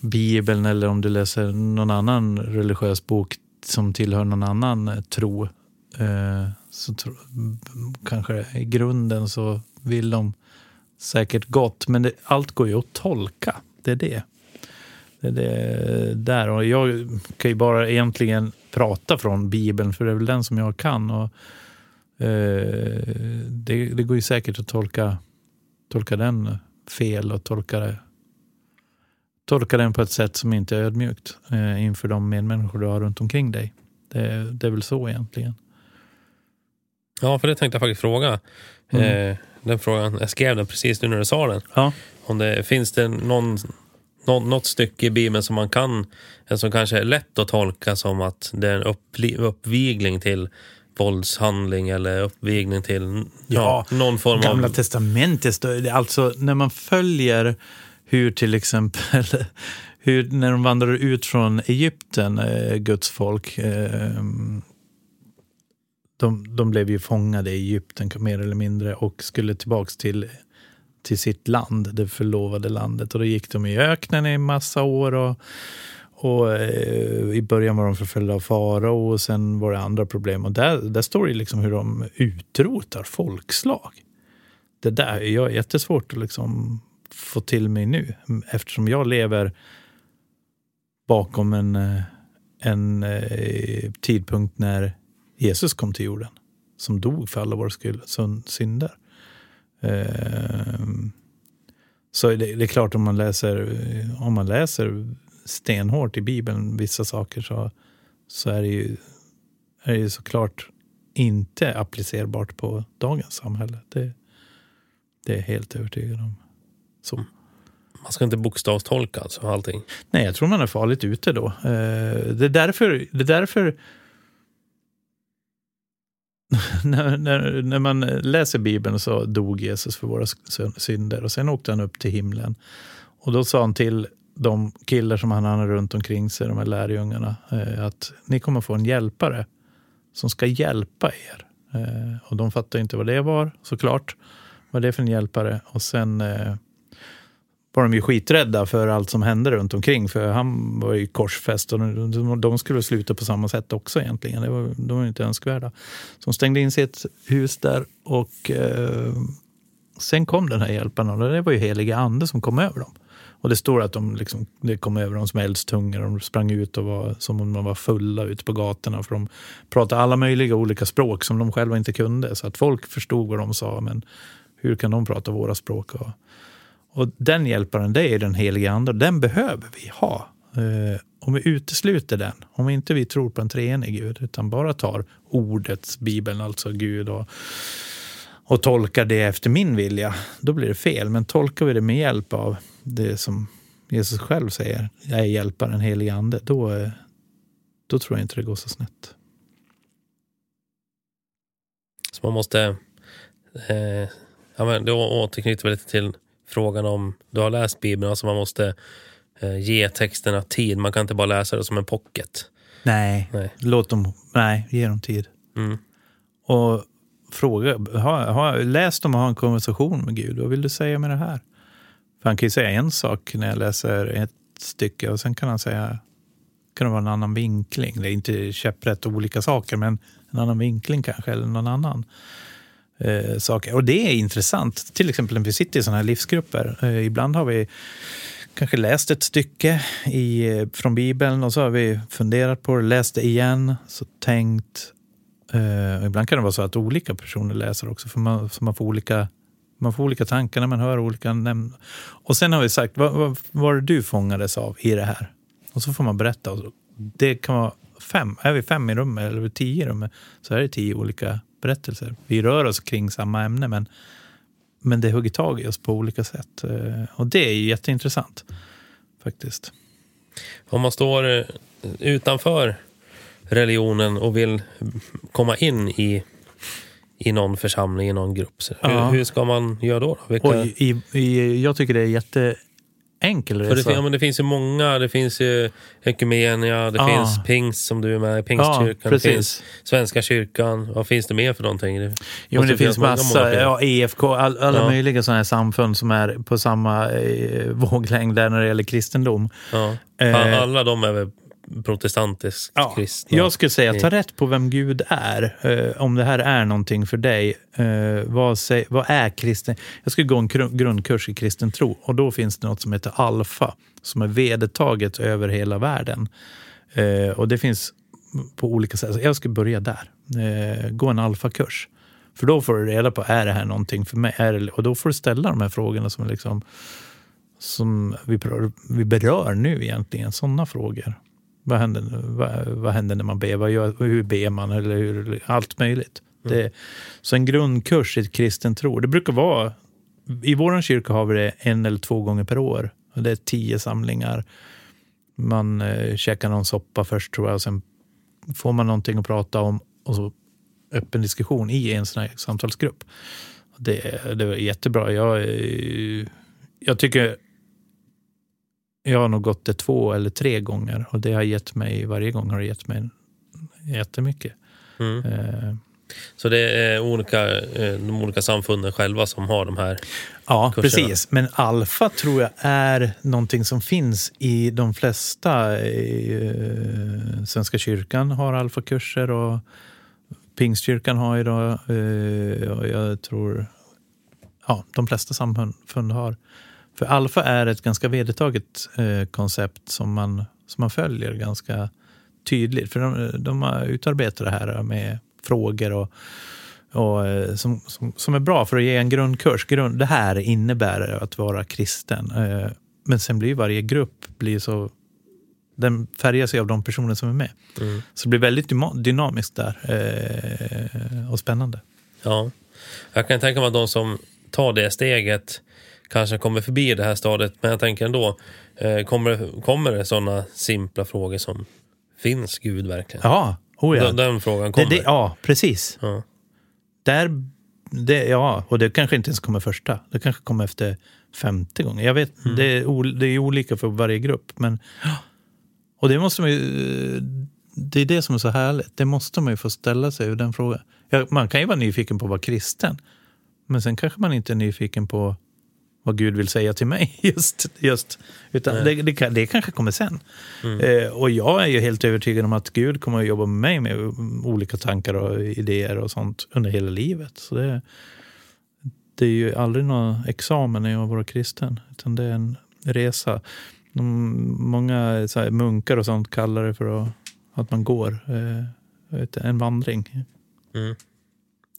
S4: Bibeln eller om du läser någon annan religiös bok som tillhör någon annan eh, tro, eh, så tro, kanske i grunden så vill de säkert gott, men det, allt går ju att tolka. Det är det. Det är det där. Och jag kan ju bara egentligen prata från Bibeln, för det är väl den som jag kan. Och, eh, det, det går ju säkert att tolka, tolka den fel och tolka, det, tolka den på ett sätt som inte är ödmjukt eh, inför de medmänniskor du har runt omkring dig. Det, det är väl så egentligen.
S3: Ja, för det tänkte jag faktiskt fråga. Eh, den frågan, jag skrev den precis nu när du sa den.
S4: Ja.
S3: Om det, finns det någon, någon, något stycke i Bibeln som man kan, eh, som kanske är lätt att tolka som att det är en uppli, uppvigling till våldshandling eller uppvigling till ja, någon form
S4: Gamla
S3: av...
S4: testamentet, står det- alltså när man följer hur till exempel hur, när de vandrar ut från Egypten, eh, Guds folk, eh, de, de blev ju fångade i Egypten mer eller mindre och skulle tillbaks till, till sitt land, det förlovade landet. Och då gick de i öknen i massa år och, och eh, i början var de förföljda av farao och sen var det andra problem. Och där, där står det liksom hur de utrotar folkslag. Det där jag är jättesvårt att liksom få till mig nu eftersom jag lever bakom en, eh, en eh, tidpunkt när Jesus kom till jorden som dog för alla våra synder. Ehm, så det, är klart om man läser, om man läser stenhårt i Bibeln vissa saker så, så är det ju är det ju såklart inte applicerbart på dagens samhälle. Det, det är jag helt övertygad om. Så.
S3: Man ska inte bokstavstolka alltså allting.
S4: Nej, jag tror man är farligt ute då. Eh, det är därför, det är därför när, när, när man läser Bibeln så dog Jesus för våra synder och sen åkte han upp till himlen. Och då sa han till de killar som han hade runt omkring sig, de här lärjungarna, eh, att ni kommer få en hjälpare som ska hjälpa er. Eh, och de fattade inte vad det var, såklart. Vad det är för en hjälpare. Och sen eh, var de ju skiträdda för allt som hände runt omkring. För han var ju korsfäst och de, de skulle sluta på samma sätt också egentligen. Det var, de var inte önskvärda. Så de stängde in sitt hus där och eh, sen kom den här hjälparen och det var ju heliga ande som kom över dem. Och det står att de liksom, det kom över dem som eldstungor. De sprang ut och var som om de var fulla ute på gatorna. För de pratade alla möjliga olika språk som de själva inte kunde. Så att folk förstod vad de sa. Men hur kan de prata våra språk? Och, och den hjälparen, det är den heliga ande. Den behöver vi ha. Eh, om vi utesluter den, om inte vi tror på en treenig Gud, utan bara tar ordet, Bibeln, alltså Gud och, och tolkar det efter min vilja, då blir det fel. Men tolkar vi det med hjälp av det som Jesus själv säger, jag är hjälparen, helig ande, då, eh, då tror jag inte det går så snett.
S3: Så man måste eh, Ja, men då återknyter vi lite till frågan om du har läst Bibeln. Alltså man måste eh, ge texterna tid. Man kan inte bara läsa det som en pocket.
S4: Nej,
S3: Nej.
S4: låt dem, nej, ge dem tid.
S3: Mm.
S4: Och fråga, har, har läst dem och ha en konversation med Gud. Vad vill du säga med det här? För han kan ju säga en sak när jag läser ett stycke och sen kan han säga kan det vara en annan vinkling. Det är inte käpprätt olika saker, men en annan vinkling kanske, eller någon annan eh, saker. Och det är intressant. Till exempel när vi sitter i sådana här livsgrupper. Eh, ibland har vi kanske läst ett stycke i, eh, från Bibeln och så har vi funderat på det, läst det igen, så tänkt. Eh, ibland kan det vara så att olika personer läser också, för man, så man får olika man får olika tankar när man hör olika nämn. Och sen har vi sagt, vad, vad var det du fångades av i det här? Och så får man berätta. Det kan vara fem, är vi fem i rummet eller tio i rummet så är det tio olika berättelser. Vi rör oss kring samma ämne men, men det hugger tag i oss på olika sätt. Eh, Och det är ju jätteintressant faktiskt.
S3: Om man står eh, utanför religionen och vill komma in i, i någon församling, i någon grupp. Hur,
S4: Ja.
S3: hur ska man göra då? då? Vilka,
S4: Och i, i, jag tycker det är jätteenkel
S3: för det,
S4: resa.
S3: fin- ja, men det finns ju många. Det finns ju Ekumenia, det
S4: Ja.
S3: finns pingst som du är med i, Pingstkyrkan. det
S4: precis.
S3: finns Svenska kyrkan. Vad finns det mer för någonting? Det
S4: Jo, men det finns massa,
S3: många
S4: ja, EFK, all, alla
S3: Ja.
S4: möjliga sådana här samfund som är på samma eh, våglängd där när det gäller kristendom.
S3: Ja.
S4: Eh,
S3: Alla de är väl protestantiskt
S4: Ja,
S3: kristna?
S4: jag skulle säga, ta rätt på vem Gud är. Eh, om det här är någonting för dig. Eh, vad, säg, vad är kristen? Jag skulle gå en gru- grundkurs i kristen tro och då finns det något som heter alfa som är vedertaget över hela världen. Eh, och det finns på olika sätt. Jag ska börja där. Eh, gå en alfakurs. För då får du reda på, är det här någonting för mig? Det, och då får du ställa de här frågorna som, liksom, som vi, vi berör nu egentligen. Sådana frågor. Vad händer, vad, vad händer när man ber? Vad gör, hur ber man? Eller hur, allt möjligt. Det, så en grundkurs i ett kristen tro. Det brukar vara, i vår kyrka har vi det en eller två gånger per år. Och det är tio samlingar. Man eh, käkar någon soppa först tror jag. Och sen får man någonting att prata om. Och så öppen diskussion i en sån här samtalsgrupp. Det, det är jättebra. Jag, eh, jag tycker jag har nog gått det två eller tre gånger och det har gett mig, varje gång har det gett mig jättemycket.
S3: Mm.
S4: Eh,
S3: Så det är olika, eh, de olika samfunden själva som har de här.
S4: Ja,
S3: kurserna.
S4: precis. Men alfa tror jag är någonting som finns i de flesta. Eh, Svenska kyrkan har alfakurser och Pingstkyrkan har idag. Eh, och jag tror ja, de flesta samfund har. För alfa är ett ganska vedertaget eh, koncept som man, som man följer ganska tydligt. För de, de har utarbetat det här med frågor och och, eh, som, som, som är bra för att ge en grundkurs. Grund, det här innebär att vara kristen. Eh, Men sen blir varje grupp blir så... Den färgas ju av de personer som är med. Så det blir väldigt dynamiskt där eh, och spännande.
S3: Ja. Jag kan tänka mig att de som tar det steget kanske kommer förbi det här stadiet. Men jag tänker ändå, eh, kommer, kommer det sådana simpla frågor som Finns Gud verkligen?
S4: Ja, oh ja.
S3: Den, den frågan
S4: det,
S3: kommer.
S4: det, ja precis.
S3: Ja.
S4: Där, det, ja, och det kanske inte ens kommer första. Det kanske kommer efter femte gången. Jag vet, det, är, ol- det är olika för varje grupp. Men, och det måste man ju, det är det som är så härligt. Det måste man ju få ställa sig, den frågan. Ja, man kan ju vara nyfiken på att vara kristen. Men sen kanske man inte är nyfiken på vad Gud vill säga till mig. Just, just, utan det, det, det kanske kommer sen. Eh, och jag är ju helt övertygad om att Gud kommer att jobba med mig med olika tankar och idéer och sånt under hela livet. Så det, det är ju aldrig någon examen när jag var kristen, utan det är en resa. Många så här, munkar och sånt kallar det för att, att man går eh, en vandring.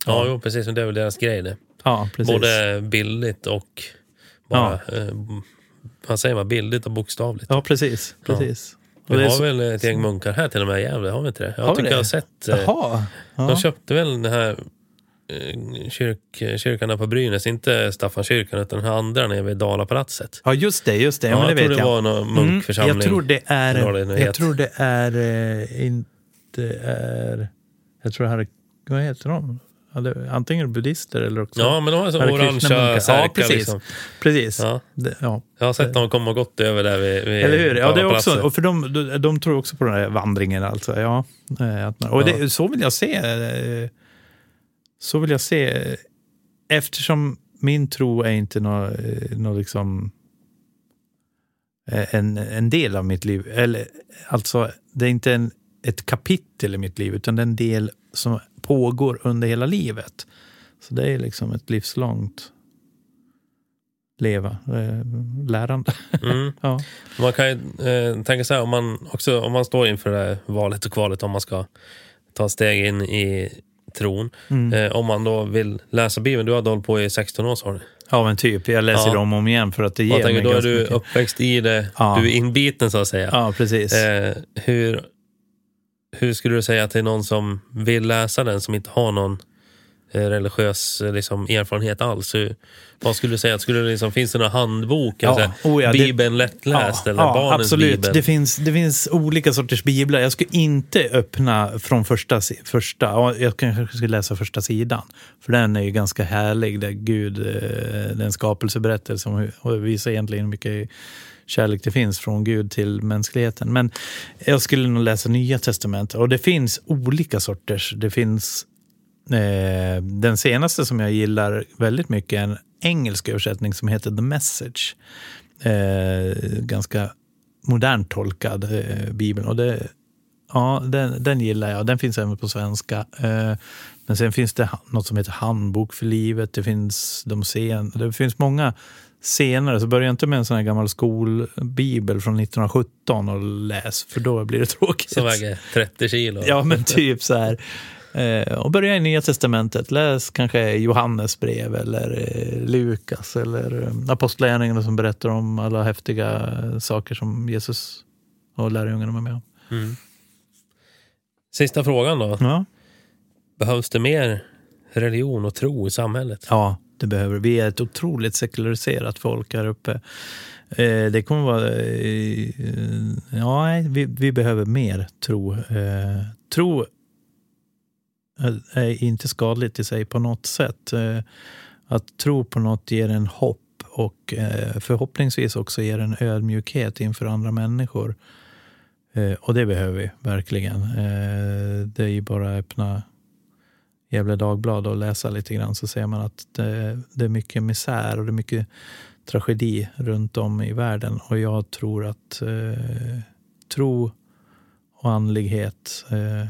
S3: Ja, jo, precis. Det är väl deras grej det.
S4: Ja, precis.
S3: Både bildligt och bara... Eh, vad säger man? Bildligt och bokstavligt.
S4: Ja, precis. precis. Och
S3: Vi har
S4: så-
S3: väl ett gäng munkar här till och med i Gävle, har vi inte det? Jag
S4: Har
S3: tycker
S4: det?
S3: jag har sett. Eh,
S4: Jaha. Ja.
S3: de köpte väl den här eh, kyrk, kyrkan på Brynäs, inte Staffankyrkan utan den här andra nere vid Dalapalatset.
S4: ja, just det. Just det. Ja,
S3: Ja,
S4: men det
S3: jag tror det
S4: jag.
S3: var någon
S4: Mm,
S3: munkförsamling.
S4: jag tror det är... Jag tror det är... eh, Inte är... Jag tror det här är... Vad heter de? Ja, det, antingen buddhister eller också...
S3: Ja, men de har så orangea särkar.
S4: Ja, precis.
S3: Liksom.
S4: precis.
S3: Ja.
S4: Det, ja.
S3: Jag har sett dem komma och gått över där vid, vid
S4: Eller hur? Ja, det är också, och för de, de, de tror också på den här vandringen. Alltså. Ja, eh, att man, och det, så vill jag se. eh, Så vill jag se. eh, Eftersom min tro är inte något nå liksom en, en del av mitt liv. Eller, alltså, det är inte en, ett kapitel i mitt liv, utan det är en del som pågår under hela livet. Så det är liksom ett livslångt leva, eh, lärande.
S3: Mm.
S4: ja.
S3: Man kan ju eh, tänka här, om man, också, om man står inför det här valet och kvalet, om man ska ta steg in i tron.
S4: Mm.
S3: Eh, om man då vill läsa Bibeln, du har hållit på i 16 år sa du.
S4: Ja, men typ. Jag läser
S3: Ja.
S4: om och om igen för att det ger
S3: Jag tänker,
S4: mig
S3: då är du
S4: mycket.
S3: uppväxt i det,
S4: Ja.
S3: du är inbiten så att säga.
S4: Ja, precis.
S3: Eh, hur, hur skulle du säga till någon som vill läsa den, som inte har någon eh, religiös eh, liksom, erfarenhet alls? Hur, vad skulle du säga? Skulle det liksom, finns det någon handbok?
S4: Ja,
S3: Alltså,
S4: oh ja, det-
S3: Bibeln lättläst eller barnens
S4: absolut.
S3: bibel?
S4: Det finns, det finns olika sorters biblar. Jag skulle inte öppna från första, första ja, jag kanske skulle läsa första sidan. För den är ju ganska härlig, där Gud, eh, den skapelseberättelse om hur- och visar egentligen mycket kärlek det finns från Gud till mänskligheten. Men jag skulle nog läsa Nya Testamentet. Och det finns olika sorters. Det finns Eh, den senaste som jag gillar väldigt mycket en engelsk översättning som heter The Message. Eh, ganska modernt tolkad eh, bibeln. Och det, ja, den, den gillar jag. Den finns även på svenska. Eh, men sen finns det något som heter Handbok för livet. Det finns, de sen, det finns många senare. Så börja inte med en sån här gammal skolbibel från 1917 och läs, för då blir det tråkigt.
S3: Som väger 30 kilo.
S4: Ja, men typ så här. Eh, och börja i Nya Testamentet. Läs kanske Johannes brev eller eh, Lukas eller eh, Apostlagärningarna som berättar om alla häftiga saker som Jesus och lärjungarna var med om.
S3: Mm. Sista frågan då.
S4: Ja.
S3: Behövs det mer religion och tro i samhället?
S4: ja, det behöver vi. är ett otroligt sekulariserat folk här uppe. Eh, det kommer vara... Eh, ja, vi, vi behöver mer tro. Eh, tro är- är inte skadligt i sig på något sätt. Eh, att tro på något ger en hopp och eh, förhoppningsvis också ger en ödmjukhet inför andra människor. Eh, och det behöver vi verkligen. Eh, det är ju bara att öppna Gävle Dagblad och läsa lite grann så ser man att det, det är mycket misär och det är mycket tragedi runt om i världen. Och jag tror att eh, tro och andlighet eh,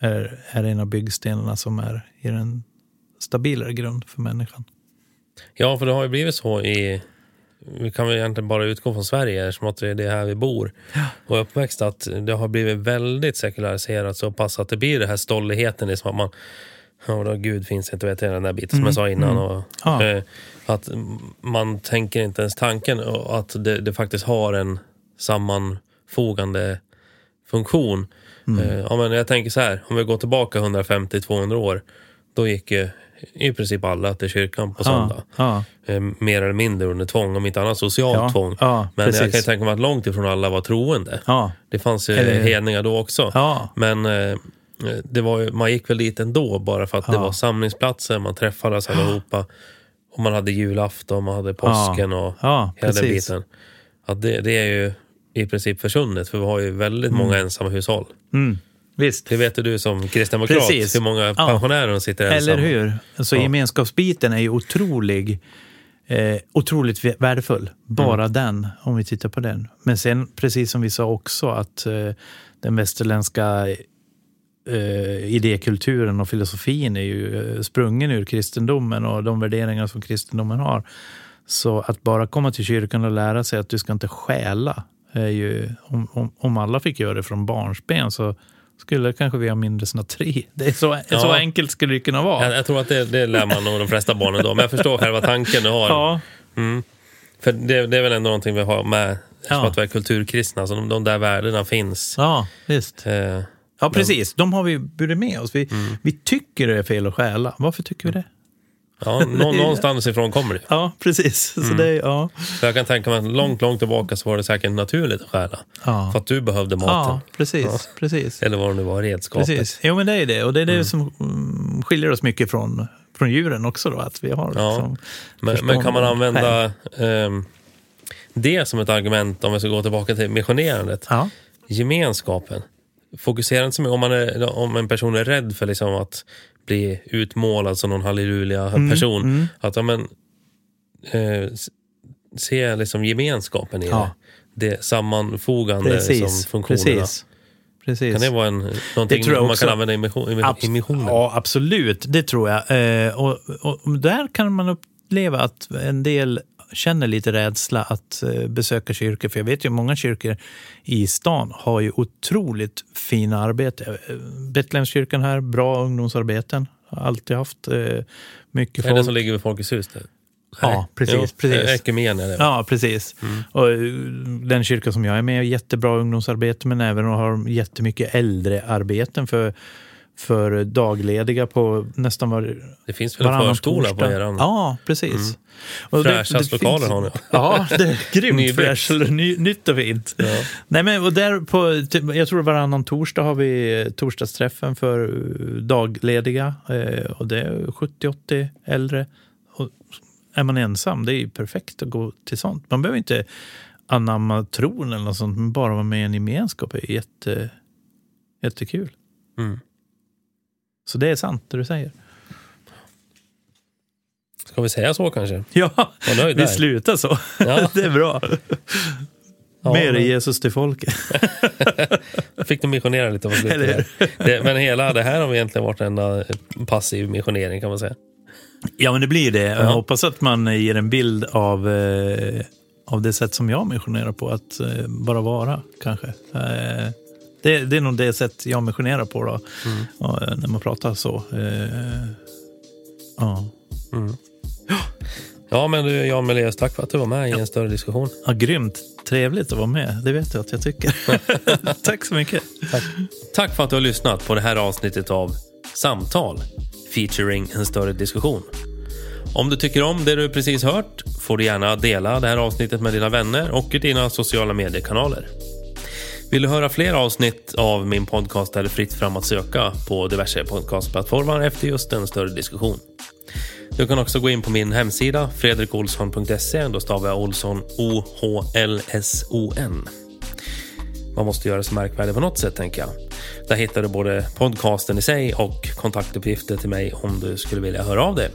S4: är, är en av byggstenarna som är, ger en stabilare grund för människan.
S3: Ja, för det har ju blivit så i... Vi kan väl egentligen bara utgå från Sverige som att det är det här vi bor och är uppväxt. Att det har blivit väldigt sekulariserat så pass att det blir den här stolligheten. Liksom att man... Ja, då, Gud finns inte, vet jag, den där biten som jag sa innan. Och,
S4: Ja.
S3: eh, att man tänker inte ens tanken och att det, det faktiskt har en sammanfogande funktion. Eh, ja, men jag tänker så här, om vi går tillbaka 150-200 år, då gick ju i princip alla till kyrkan på söndag.
S4: Ja,
S3: Eh, mer eller mindre under tvång, om inte annat socialt
S4: Ja,
S3: tvång.
S4: ja,
S3: men jag kan ju
S4: precis.
S3: tänka mig att långt ifrån alla var troende.
S4: ja,
S3: Det fanns ju
S4: Eller-
S3: hedningar då också.
S4: ja,
S3: Men eh, det var man gick väl dit ändå bara för att det
S4: Ja.
S3: var samlingsplatser, man träffades allihopa. Och man hade julafton, man hade påsken och
S4: ja,
S3: hela den
S4: precis.
S3: biten. Att det, det är ju i princip försvunnet, för vi har ju väldigt många ensamma hushåll.
S4: Mm, visst.
S3: Det vet du som kristdemokrat,
S4: Precis.
S3: hur många
S4: Ja.
S3: pensionärer som sitter ensamma.
S4: Eller hur? Så
S3: Ja.
S4: gemenskapsbiten är ju otrolig, eh, otroligt vä- värdefull. Bara
S3: Mm.
S4: den, om vi tittar på den. Men sen, precis som vi sa också, att eh, den västerländska eh, idékulturen och filosofin är ju eh, sprungen ur kristendomen och de värderingar som kristendomen har. Så att bara komma till kyrkan och lära sig att du ska inte stjäla, är ju, om, om, om alla fick göra det från barnsben så skulle kanske vi ha mindre snatteri. Det är så, så
S3: Ja.
S4: enkelt skulle det kunna vara.
S3: Jag, jag tror att det, det lär man nog de flesta barnen då, men jag förstår själva tanken du har.
S4: Ja,
S3: Mm. För det, det är väl ändå någonting vi har med, som
S4: Ja.
S3: att vi är kulturkristna, så de, de där värdena finns.
S4: ja visst.
S3: Eh,
S4: Ja, precis. De har vi burit med oss. Vi,
S3: Mm.
S4: vi tycker det är fel att stjäla. Varför tycker vi det?
S3: Ja, nå, någonstans ifrån kommer det.
S4: Ja, precis. Så det, ja.
S3: För jag kan tänka mig att långt, långt tillbaka så var det säkert naturligt att stjäla.
S4: Ja.
S3: För att du behövde maten.
S4: ja, precis. precis.
S3: Eller vad det nu var, redskapet.
S4: Precis. Jo, men det är det. Och det är det som mm, skiljer oss mycket från, från djuren också. Då, att vi har
S3: Ja.
S4: liksom
S3: Men, men kan man använda ehm, det som ett argument om vi ska gå tillbaka till missionerandet?
S4: Ja.
S3: Gemenskapen. Fokusera inte så mycket om, man är, om en person är rädd för liksom att bli utmålad som någon halleluja-person.
S4: Mm,
S3: Att ja, men, eh, se liksom gemenskapen i
S4: Ja.
S3: det. Det sammanfogande som
S4: Precis.
S3: funktionerna.
S4: Precis. Precis.
S3: Kan det vara en, någonting
S4: jag
S3: man
S4: också.
S3: kan använda i, mission, i,
S4: Abs-
S3: missionen?
S4: Ja, absolut. Det tror jag. Eh, och, och där kan man uppleva att en del känner lite rädsla att eh, besöka kyrkor. För jag vet ju många kyrkor i stan har ju otroligt fina arbete. Eh, Betlehemskyrkan här, bra ungdomsarbeten. Har alltid haft eh, mycket
S3: Är det
S4: folk.
S3: som ligger vid Folkets hus? Det?
S4: Ja, precis,
S3: Jo,
S4: precis.
S3: Ekumen är det.
S4: Ja, precis. Och eh, den kyrka som jag är med i har jättebra ungdomsarbete men även har jättemycket äldrearbeten för, för daglediga på nästan var,
S3: Det finns väl en förskola på eran?
S4: Ja, precis. Och
S3: Fräschast lokaler
S4: finns-
S3: har ni.
S4: Ja, det är grymt fräscht. Ny, nytt och fint. Nej, men, och där på, typ, jag tror varannan torsdag har vi eh, torsdagsträffen för eh, daglediga. Eh, och det är 70-80 äldre. Och är man ensam, det är ju perfekt att gå till sånt. Man behöver inte anamma tron eller något sånt, men bara vara med i en gemenskap är jätte, jättekul.
S3: Mm.
S4: Så det är sant, det du säger.
S3: Ska vi säga så kanske?
S4: Ja, vi slutar så.
S3: Ja.
S4: det är bra.
S3: Ja,
S4: Mer
S3: men-
S4: Jesus till folket.
S3: Fick du missionera lite på slutet. Det, men hela det här har egentligen varit en enda passiv missionering kan man säga.
S4: Ja, men det blir det. Jag
S3: Ja.
S4: hoppas att man ger en bild av, eh, av det sätt som jag missionerar på. Att eh, bara vara, kanske. Eh, det, det är nog det sätt jag missionerar på då.
S3: Mm.
S4: Ja, när man pratar så. Eh, ja.
S3: Ja, men du Jan Meleus, tack för att du var med i en större diskussion.
S4: ja, grymt. Trevligt att vara med. Det vet jag att jag tycker. Tack så mycket.
S3: Tack. tack för att du har lyssnat på det här avsnittet av Samtal featuring en större diskussion. Om du tycker om det du precis hört får du gärna dela det här avsnittet med dina vänner och i dina sociala mediekanaler. Vill du höra fler avsnitt av min podcast är det fritt fram att söka på diverse podcastplattformar efter just en större diskussion. Du kan också gå in på min hemsida fredrikolsson.se. Då stavar jag Olsson O-H-L-S-O-N. Man måste göra sig märkvärdig på något sätt, tänker jag. Där hittar du både podcasten i sig och kontaktuppgifter till mig om du skulle vilja höra av dig.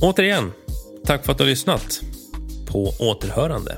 S3: Återigen, tack för att du har lyssnat. På återhörande.